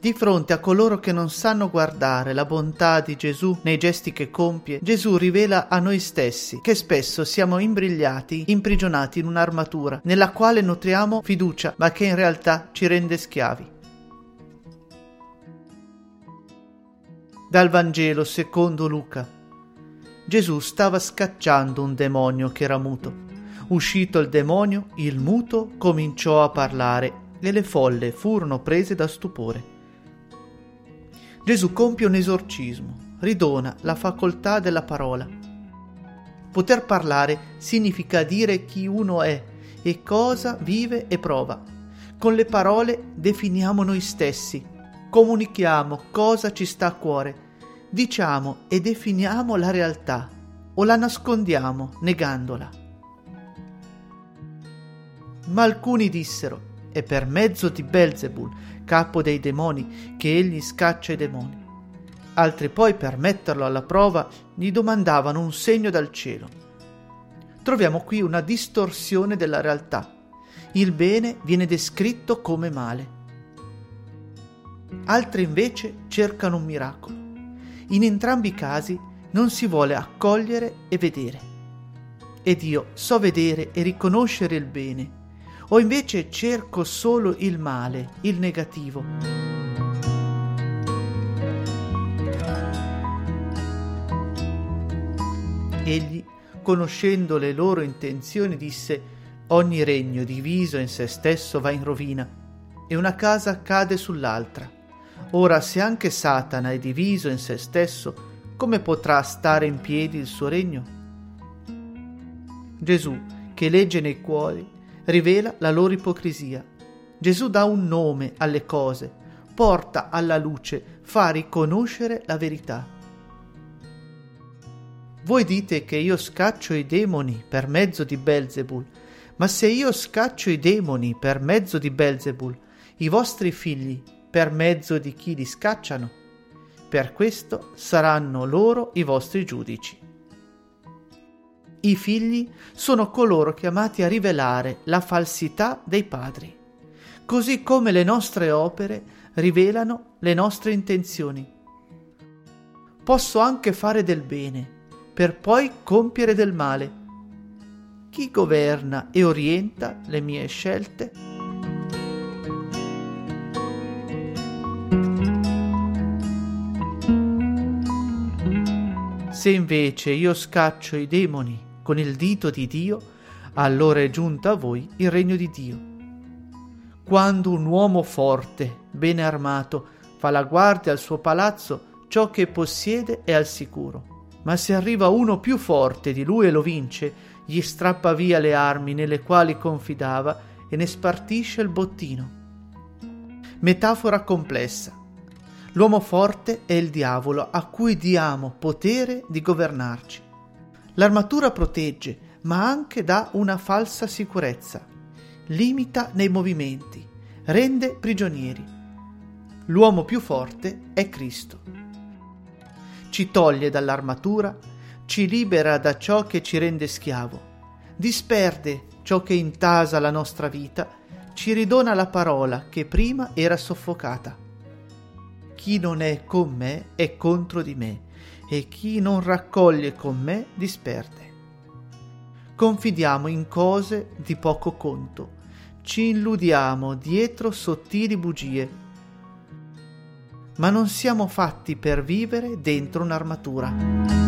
Di fronte a coloro che non sanno guardare la bontà di Gesù nei gesti che compie, Gesù rivela a noi stessi che spesso siamo imbrigliati, imprigionati in un'armatura nella quale nutriamo fiducia, ma che in realtà ci rende schiavi. Dal Vangelo secondo Luca. Gesù stava scacciando un demonio che era muto. Uscito il demonio, il muto cominciò a parlare e le folle furono prese da stupore. Gesù compie un esorcismo, ridona la facoltà della parola. Poter parlare significa dire chi uno è e cosa vive e prova. Con le parole definiamo noi stessi, comunichiamo cosa ci sta a cuore, diciamo e definiamo la realtà o la nascondiamo negandola. Ma alcuni dissero, è per mezzo di Belzebul, capo dei demoni, che egli scaccia i demoni. Altri poi, per metterlo alla prova, gli domandavano un segno dal cielo. Troviamo qui una distorsione della realtà. Il bene viene descritto come male. Altri invece cercano un miracolo. In entrambi i casi non si vuole accogliere e vedere. Ed io so vedere e riconoscere il bene, o invece cerco solo il male, il negativo. Egli, conoscendo le loro intenzioni, disse Ogni regno diviso in se stesso va in rovina, e una casa cade sull'altra. Ora, se anche Satana è diviso in se stesso, come potrà stare in piedi il suo regno? Gesù, che legge nei cuori, rivela la loro ipocrisia. Gesù dà un nome alle cose, porta alla luce, fa riconoscere la verità. Voi dite che io scaccio i demoni per mezzo di Belzebul, ma se io scaccio i demoni per mezzo di Belzebul, i vostri figli per mezzo di chi li scacciano? Per questo saranno loro i vostri giudici. I figli sono coloro chiamati a rivelare la falsità dei padri, così come le nostre opere rivelano le nostre intenzioni. Posso anche fare del bene, per poi compiere del male. Chi governa e orienta le mie scelte? Se invece io scaccio i demoni con il dito di Dio, allora è giunto a voi il regno di Dio. Quando un uomo forte, bene armato, fa la guardia al suo palazzo, ciò che possiede è al sicuro. Ma se arriva uno più forte di lui e lo vince, gli strappa via le armi nelle quali confidava e ne spartisce il bottino. Metafora complessa. L'uomo forte è il diavolo a cui diamo potere di governarci. L'armatura protegge, ma anche dà una falsa sicurezza, limita nei movimenti, rende prigionieri. L'uomo più forte è Cristo. Ci toglie dall'armatura, ci libera da ciò che ci rende schiavo, disperde ciò che intasa la nostra vita, ci ridona la parola che prima era soffocata. Chi non è con me è contro di me, e chi non raccoglie con me disperde. Confidiamo in cose di poco conto, ci illudiamo dietro sottili bugie, ma non siamo fatti per vivere dentro un'armatura.